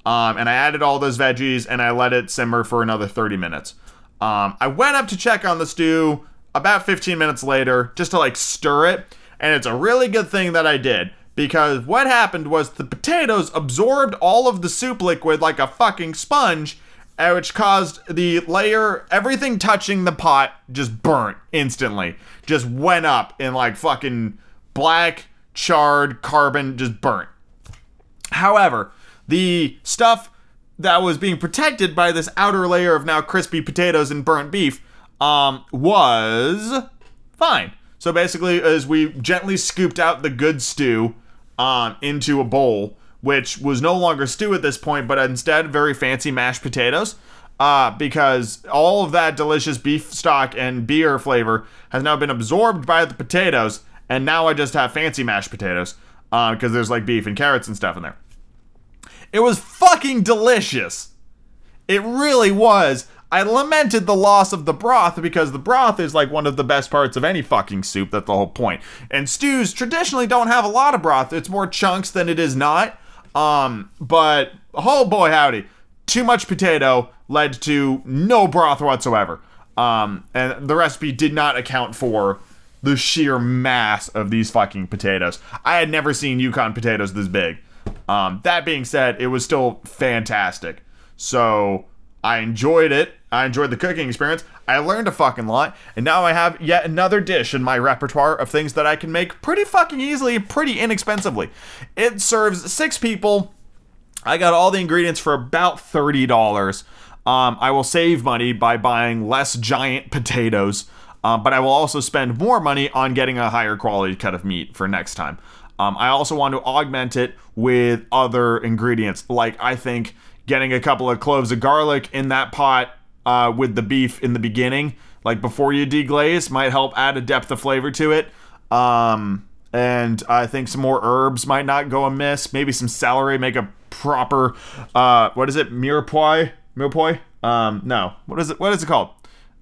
Um, and I added all those veggies and I let it simmer for another 30 minutes. Um, I went up to check on the stew about 15 minutes later just to like stir it. And it's a really good thing that I did because what happened was the potatoes absorbed all of the soup liquid like a fucking sponge, uh, which caused the layer, everything touching the pot just burnt instantly. Just went up in like fucking black, charred carbon, just burnt. However, the stuff that was being protected by this outer layer of now crispy potatoes and burnt beef um, was fine. So basically, as we gently scooped out the good stew um, into a bowl, which was no longer stew at this point, but instead very fancy mashed potatoes, uh, because all of that delicious beef stock and beer flavor has now been absorbed by the potatoes, and now I just have fancy mashed potatoes because uh, there's like beef and carrots and stuff in there. It was fucking delicious. It really was. I lamented the loss of the broth because the broth is like one of the best parts of any fucking soup. That's the whole point. And stews traditionally don't have a lot of broth. It's more chunks than it is not. Um, but oh boy, howdy, too much potato led to no broth whatsoever. Um, and the recipe did not account for the sheer mass of these fucking potatoes. I had never seen Yukon potatoes this big. Um, that being said, it was still fantastic. So I enjoyed it. I enjoyed the cooking experience. I learned a fucking lot, and now I have yet another dish in my repertoire of things that I can make pretty fucking easily, pretty inexpensively. It serves six people. I got all the ingredients for about thirty dollars. Um, I will save money by buying less giant potatoes, um, but I will also spend more money on getting a higher quality cut of meat for next time. Um, I also want to augment it with other ingredients, like I think getting a couple of cloves of garlic in that pot uh, with the beef in the beginning, like before you deglaze, might help add a depth of flavor to it. Um, and I think some more herbs might not go amiss. Maybe some celery, make a proper, uh, what is it, mirepoix? Mirepoix? Um, no, what is it? What is it called?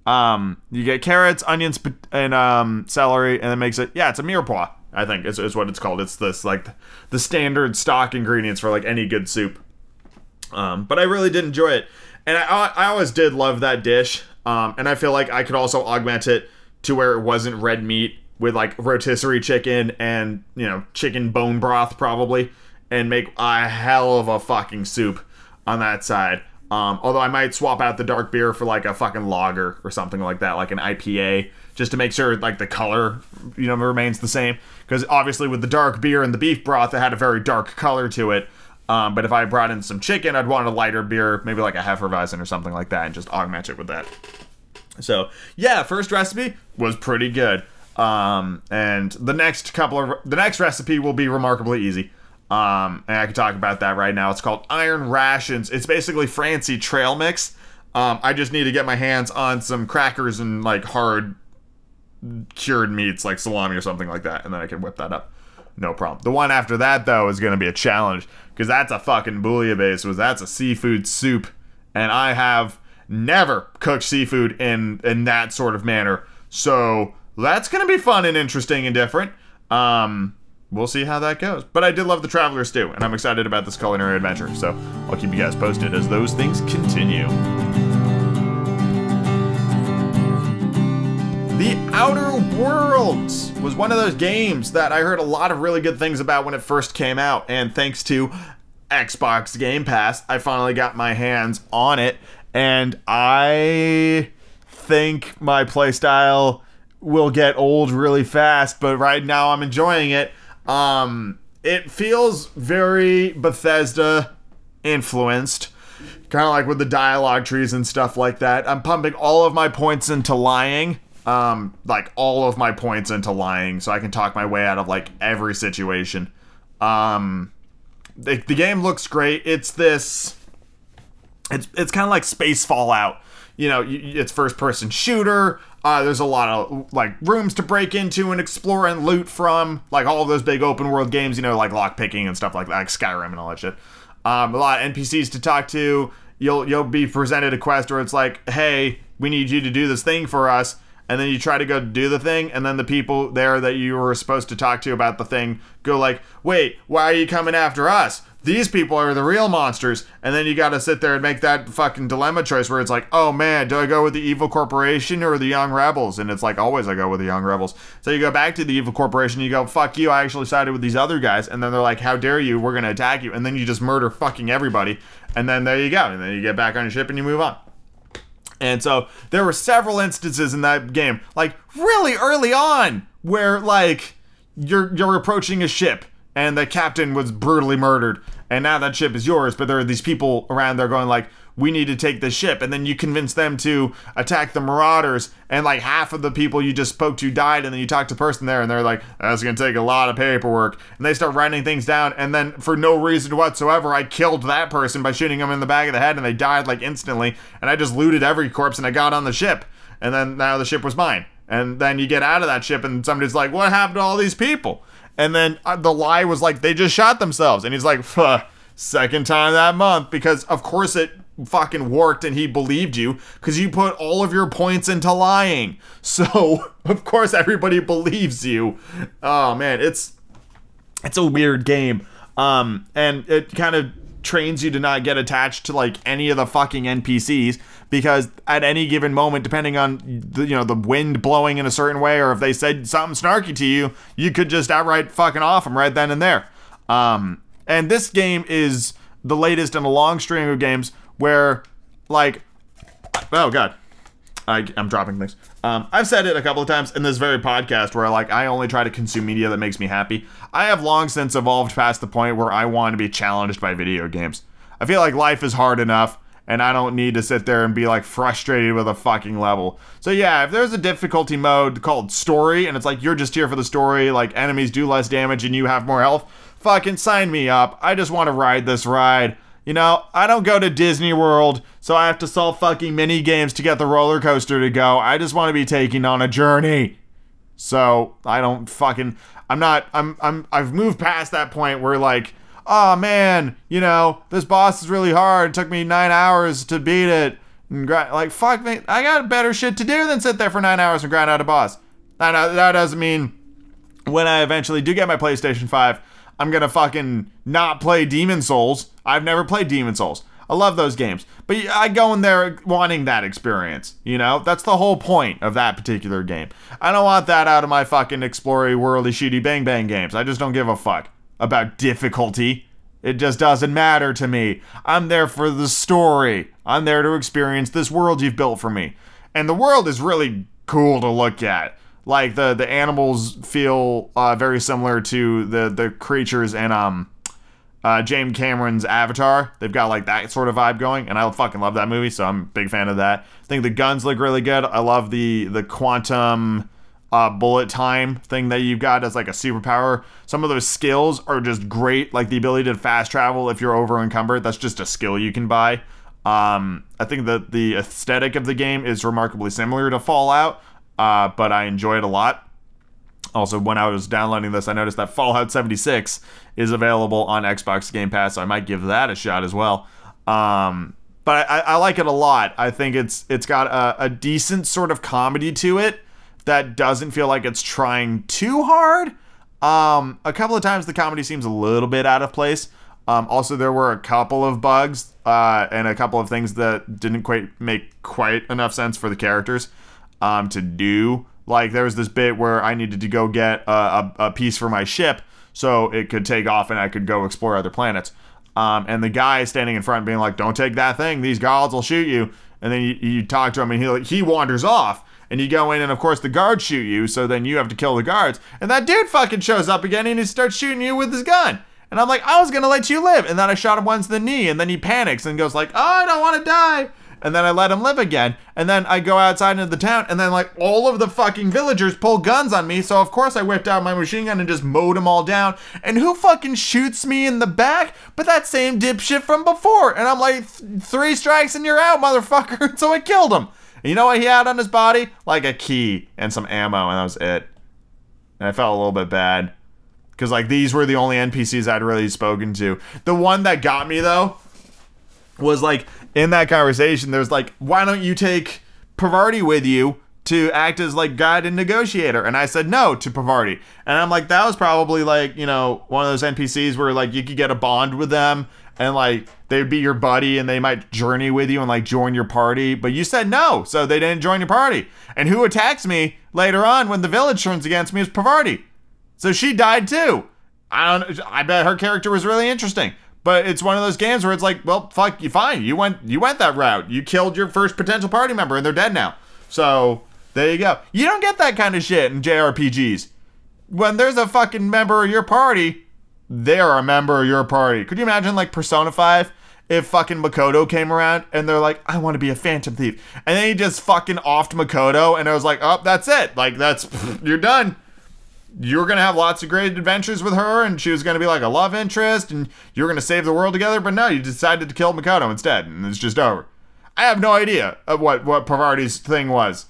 Um, you get carrots, onions, and um, celery, and it makes it. Yeah, it's a mirepoix. I think is, is what it's called. It's this like the standard stock ingredients for like any good soup. Um, but I really did enjoy it, and I I always did love that dish. Um, and I feel like I could also augment it to where it wasn't red meat with like rotisserie chicken and you know chicken bone broth probably, and make a hell of a fucking soup on that side. Um, although I might swap out the dark beer for like a fucking lager or something like that, like an IPA, just to make sure like the color, you know, remains the same. Because obviously with the dark beer and the beef broth, it had a very dark color to it. Um, but if I brought in some chicken, I'd want a lighter beer, maybe like a Hefeweizen or something like that, and just augment it with that. So yeah, first recipe was pretty good. Um, and the next couple of the next recipe will be remarkably easy. Um, and I can talk about that right now. It's called Iron Rations. It's basically Francie trail mix. Um, I just need to get my hands on some crackers and like hard cured meats like salami or something like that, and then I can whip that up. No problem. The one after that though is gonna be a challenge because that's a fucking bouillabaisse. Was that's a seafood soup, and I have never cooked seafood in in that sort of manner. So that's gonna be fun and interesting and different. Um, we'll see how that goes. But I did love the Travelers Stew, and I'm excited about this culinary adventure. So I'll keep you guys posted as those things continue. The Outer Worlds was one of those games that I heard a lot of really good things about when it first came out, and thanks to Xbox Game Pass, I finally got my hands on it, and I think my playstyle will get old really fast, but right now I'm enjoying it. Um, it feels very Bethesda influenced. Kind of like with the dialogue trees and stuff like that. I'm pumping all of my points into lying. Um, like all of my points into lying, so I can talk my way out of like every situation. Um, the, the game looks great. It's this. It's it's kind of like Space Fallout. You know, it's first person shooter. Uh, there's a lot of like rooms to break into and explore and loot from, like all those big open world games. You know, like lockpicking and stuff like that, like Skyrim and all that shit. Um, a lot of NPCs to talk to. You'll you'll be presented a quest where it's like, hey, we need you to do this thing for us and then you try to go do the thing and then the people there that you were supposed to talk to about the thing go like wait why are you coming after us these people are the real monsters. And then you got to sit there and make that fucking dilemma choice where it's like oh man do i go with the evil corporation or the young rebels? And it's like always i go with the young rebels. So you go back to the evil corporation you go fuck you i actually sided with these other guys. And then they're like how dare you we're going to attack you. And then you just murder fucking everybody. And then there you go. And then you get back on your ship and you move on. And so there were several instances in that game, like really early on, where like you're you're approaching a ship and the captain was brutally murdered, and now that ship is yours, but there are these people around there going like, we need to take this ship. And then you convince them to attack the marauders and like half of the people you just spoke to died and then you talk to the person there and they're like that's going to take a lot of paperwork. And they start writing things down and then for no reason whatsoever i killed that person by shooting them in the back of the head and they died like instantly. And i just looted every corpse and i got on the ship. And then now the ship was mine. And then you get out of that ship and somebody's like what happened to all these people and then uh, the lie was like they just shot themselves and he's like second time that month because of course it fucking worked and he believed you because you put all of your points into lying. <laughs> So, of course everybody believes you. Oh man, it's it's a weird game. Um and it kind of trains you to not get attached to like any of the fucking NPCs because at any given moment depending on the, you know the wind blowing in a certain way or if they said something snarky to you, you could just outright fucking off them right then and there. Um and this game is the latest in a long string of games where like oh god I, am dropping things. Um, I've said it a couple of times in this very podcast where like I only try to consume media that makes me happy. I have long since evolved past the point where I want to be challenged by video games. I feel like life is hard enough and I don't need to sit there and be like frustrated with a fucking level. So yeah, if there's a difficulty mode called story and it's like you're just here for the story, like enemies do less damage and you have more health, fucking sign me up. I just want to ride this ride. You know, I don't go to Disney World, so I have to solve fucking mini games to get the roller coaster to go. I just want to be taken on a journey. So I don't fucking. I'm not. I'm. I'm. I've moved past that point where like, oh man, you know, this boss is really hard. It took me nine hours to beat it. And like fuck me, I got better shit to do than sit there for nine hours and grind out a boss. That that doesn't mean when I eventually do get my PlayStation Five I'm gonna fucking not play Demon's Souls. I've never played Demon's Souls. I love those games, but I go in there wanting that experience. You know, that's the whole point of that particular game. I don't want that out of my fucking explory, worldy, shooty, bang bang games. I just don't give a fuck about difficulty. It just doesn't matter to me. I'm there for the story. I'm there to experience this world you've built for me, and the world is really cool to look at like the the animals feel uh, very similar to the the creatures in um uh, James Cameron's Avatar. They've got like that sort of vibe going, and I fucking love that movie, so I'm a big fan of that. I think the guns look really good. I love the the quantum uh, bullet time thing that you've got as like a superpower. Some of those skills are just great, like the ability to fast travel if you're over encumbered. That's just a skill you can buy. Um, I think that the aesthetic of the game is remarkably similar to Fallout, uh, but I enjoy it a lot. Also, when I was downloading this, I noticed that Fallout 76 is available on Xbox Game Pass, so I might give that a shot as well. Um, but I, I, like it a lot. I think it's it's got a, a decent sort of comedy to it that doesn't feel like it's trying too hard. Um, a couple of times the comedy seems a little bit out of place. Um, also, there were a couple of bugs uh, and a couple of things that didn't quite make quite enough sense for the characters um, to do. Like there was this bit where I needed to go get a, a, a, piece for my ship so it could take off and I could go explore other planets. Um, and the guy standing in front being like, "Don't take that thing; these gods will shoot you." And then you, you talk to him and he he wanders off, and you go in, and of course the guards shoot you, so then you have to kill the guards. And that dude fucking shows up again, and he starts shooting you with his gun. And I'm like, I was gonna let you live, and then I shot him once in the knee, and then he panics and goes like, Oh, I don't want to die and then I let him live again. And then I go outside into the town, and then like all of the fucking villagers pull guns on me. So of course I whipped out my machine gun and just mowed them all down. And who fucking shoots me in the back? But that same dipshit from before. And I'm like, three strikes and you're out, motherfucker. <laughs> so I killed him. And you know what he had on his body? Like a key and some ammo, and that was it. And I felt a little bit bad. Because, like, these were the only NPCs I'd really spoken to. The one that got me, though, was like in that conversation, there's like, why don't you take Parvati with you to act as like guide and negotiator? And I said no to Parvati. And I'm like, that was probably like, you know, one of those NPCs where like you could get a bond with them and like they'd be your buddy and they might journey with you and like join your party. But you said no, so they didn't join your party. And who attacks me later on when the village turns against me is Parvati. So she died too. I don't I bet her character was really interesting. But it's one of those games where it's like, well, fuck you, fine. You went, you went that route. You killed your first potential party member, and they're dead now. So there you go. You don't get that kind of shit in JRPGs. When there's a fucking member of your party, they're a member of your party. Could you imagine like Persona 5? If fucking Makoto came around and they're like, I want to be a phantom thief. And then he just fucking offed Makoto and I was like, oh, that's it. Like, that's, <laughs> you're done you were going to have lots of great adventures with her and she was going to be like a love interest and you were going to save the world together but no you decided to kill makoto instead and it's just over i have no idea of what what Parvati's thing was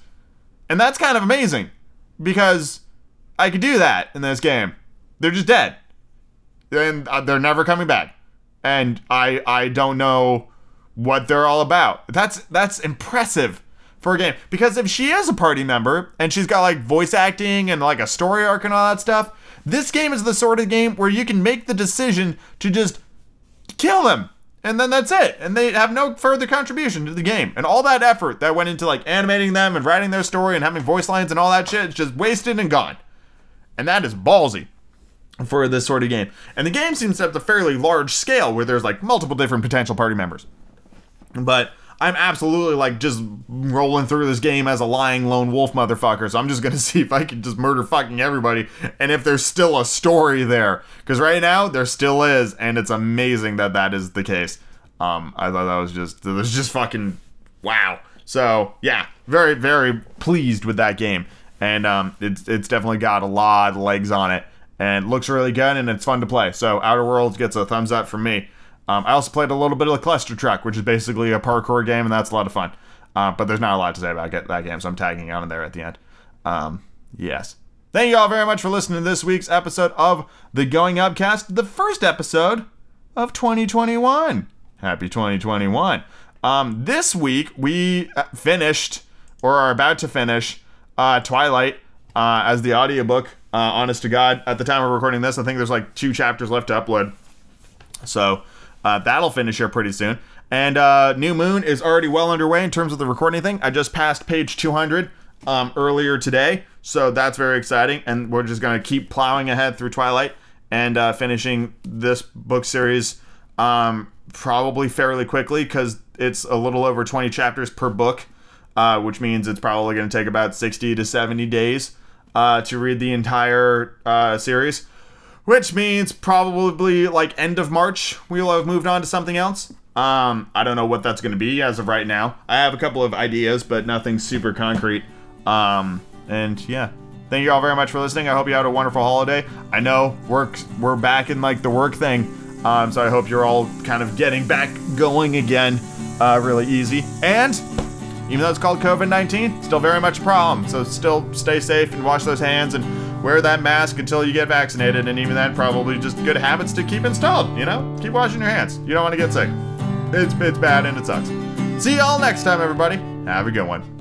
and that's kind of amazing because i could do that in this game they're just dead and uh, they're never coming back and i i don't know what they're all about that's that's impressive for a game. Because if she is a party member and she's got like voice acting and like a story arc and all that stuff, this game is the sort of game where you can make the decision to just kill them. And then that's it. And they have no further contribution to the game. And all that effort that went into like animating them and writing their story and having voice lines and all that shit is just wasted and gone. And that is ballsy for this sort of game. And the game seems to have a fairly large scale where there's like multiple different potential party members. But I'm absolutely like just rolling through this game as a lying lone wolf motherfucker. So I'm just gonna <laughs> see if I can just murder fucking everybody and if there's still a story there. Because right now there still is, and it's amazing that that is the case. Um, I thought that was just that was just fucking wow. So yeah, very very pleased with that game, and um, it's it's definitely got a lot of legs on it, and looks really good, and it's fun to play. So Outer Worlds gets a thumbs up from me. Um, I also played a little bit of the Cluster Truck, which is basically a parkour game, and that's a lot of fun. Uh, but there's not a lot to say about that game, so I'm tagging on in there at the end. Um, yes. Thank you all very much for listening to this week's episode of the Going Upcast, the first episode of 2021. Happy 2021. Um, this week we uh, finished, or are about to finish, uh, Twilight uh, as the audiobook. Uh, honest to God, at the time of recording this, I think there's like two chapters left to upload. So uh, that'll finish here pretty soon. And uh, New Moon is already well underway in terms of the recording thing. I just passed page 200 um, earlier today, so that's very exciting. And we're just going to keep plowing ahead through Twilight and uh, finishing this book series um, probably fairly quickly because it's a little over 20 chapters per book, uh, which means it's probably going to take about 60 to 70 days uh, to read the entire uh, series which means probably like end of March we'll have moved on to something else. Um, I don't know what that's going to be as of right now. I have a couple of ideas, but nothing super concrete. Um, and yeah, thank you all very much for listening. I hope you had a wonderful holiday. I know work we're back in like the work thing, um, so I hope you're all kind of getting back going again, uh, really easy. And even though it's called COVID 19, still very much a problem. So still stay safe and wash those hands and wear that mask until you get vaccinated, and even then, probably just good habits to keep installed. You know, keep washing your hands. You don't want to get sick. It's it's bad and it sucks. See y'all next time, everybody. Have a good one.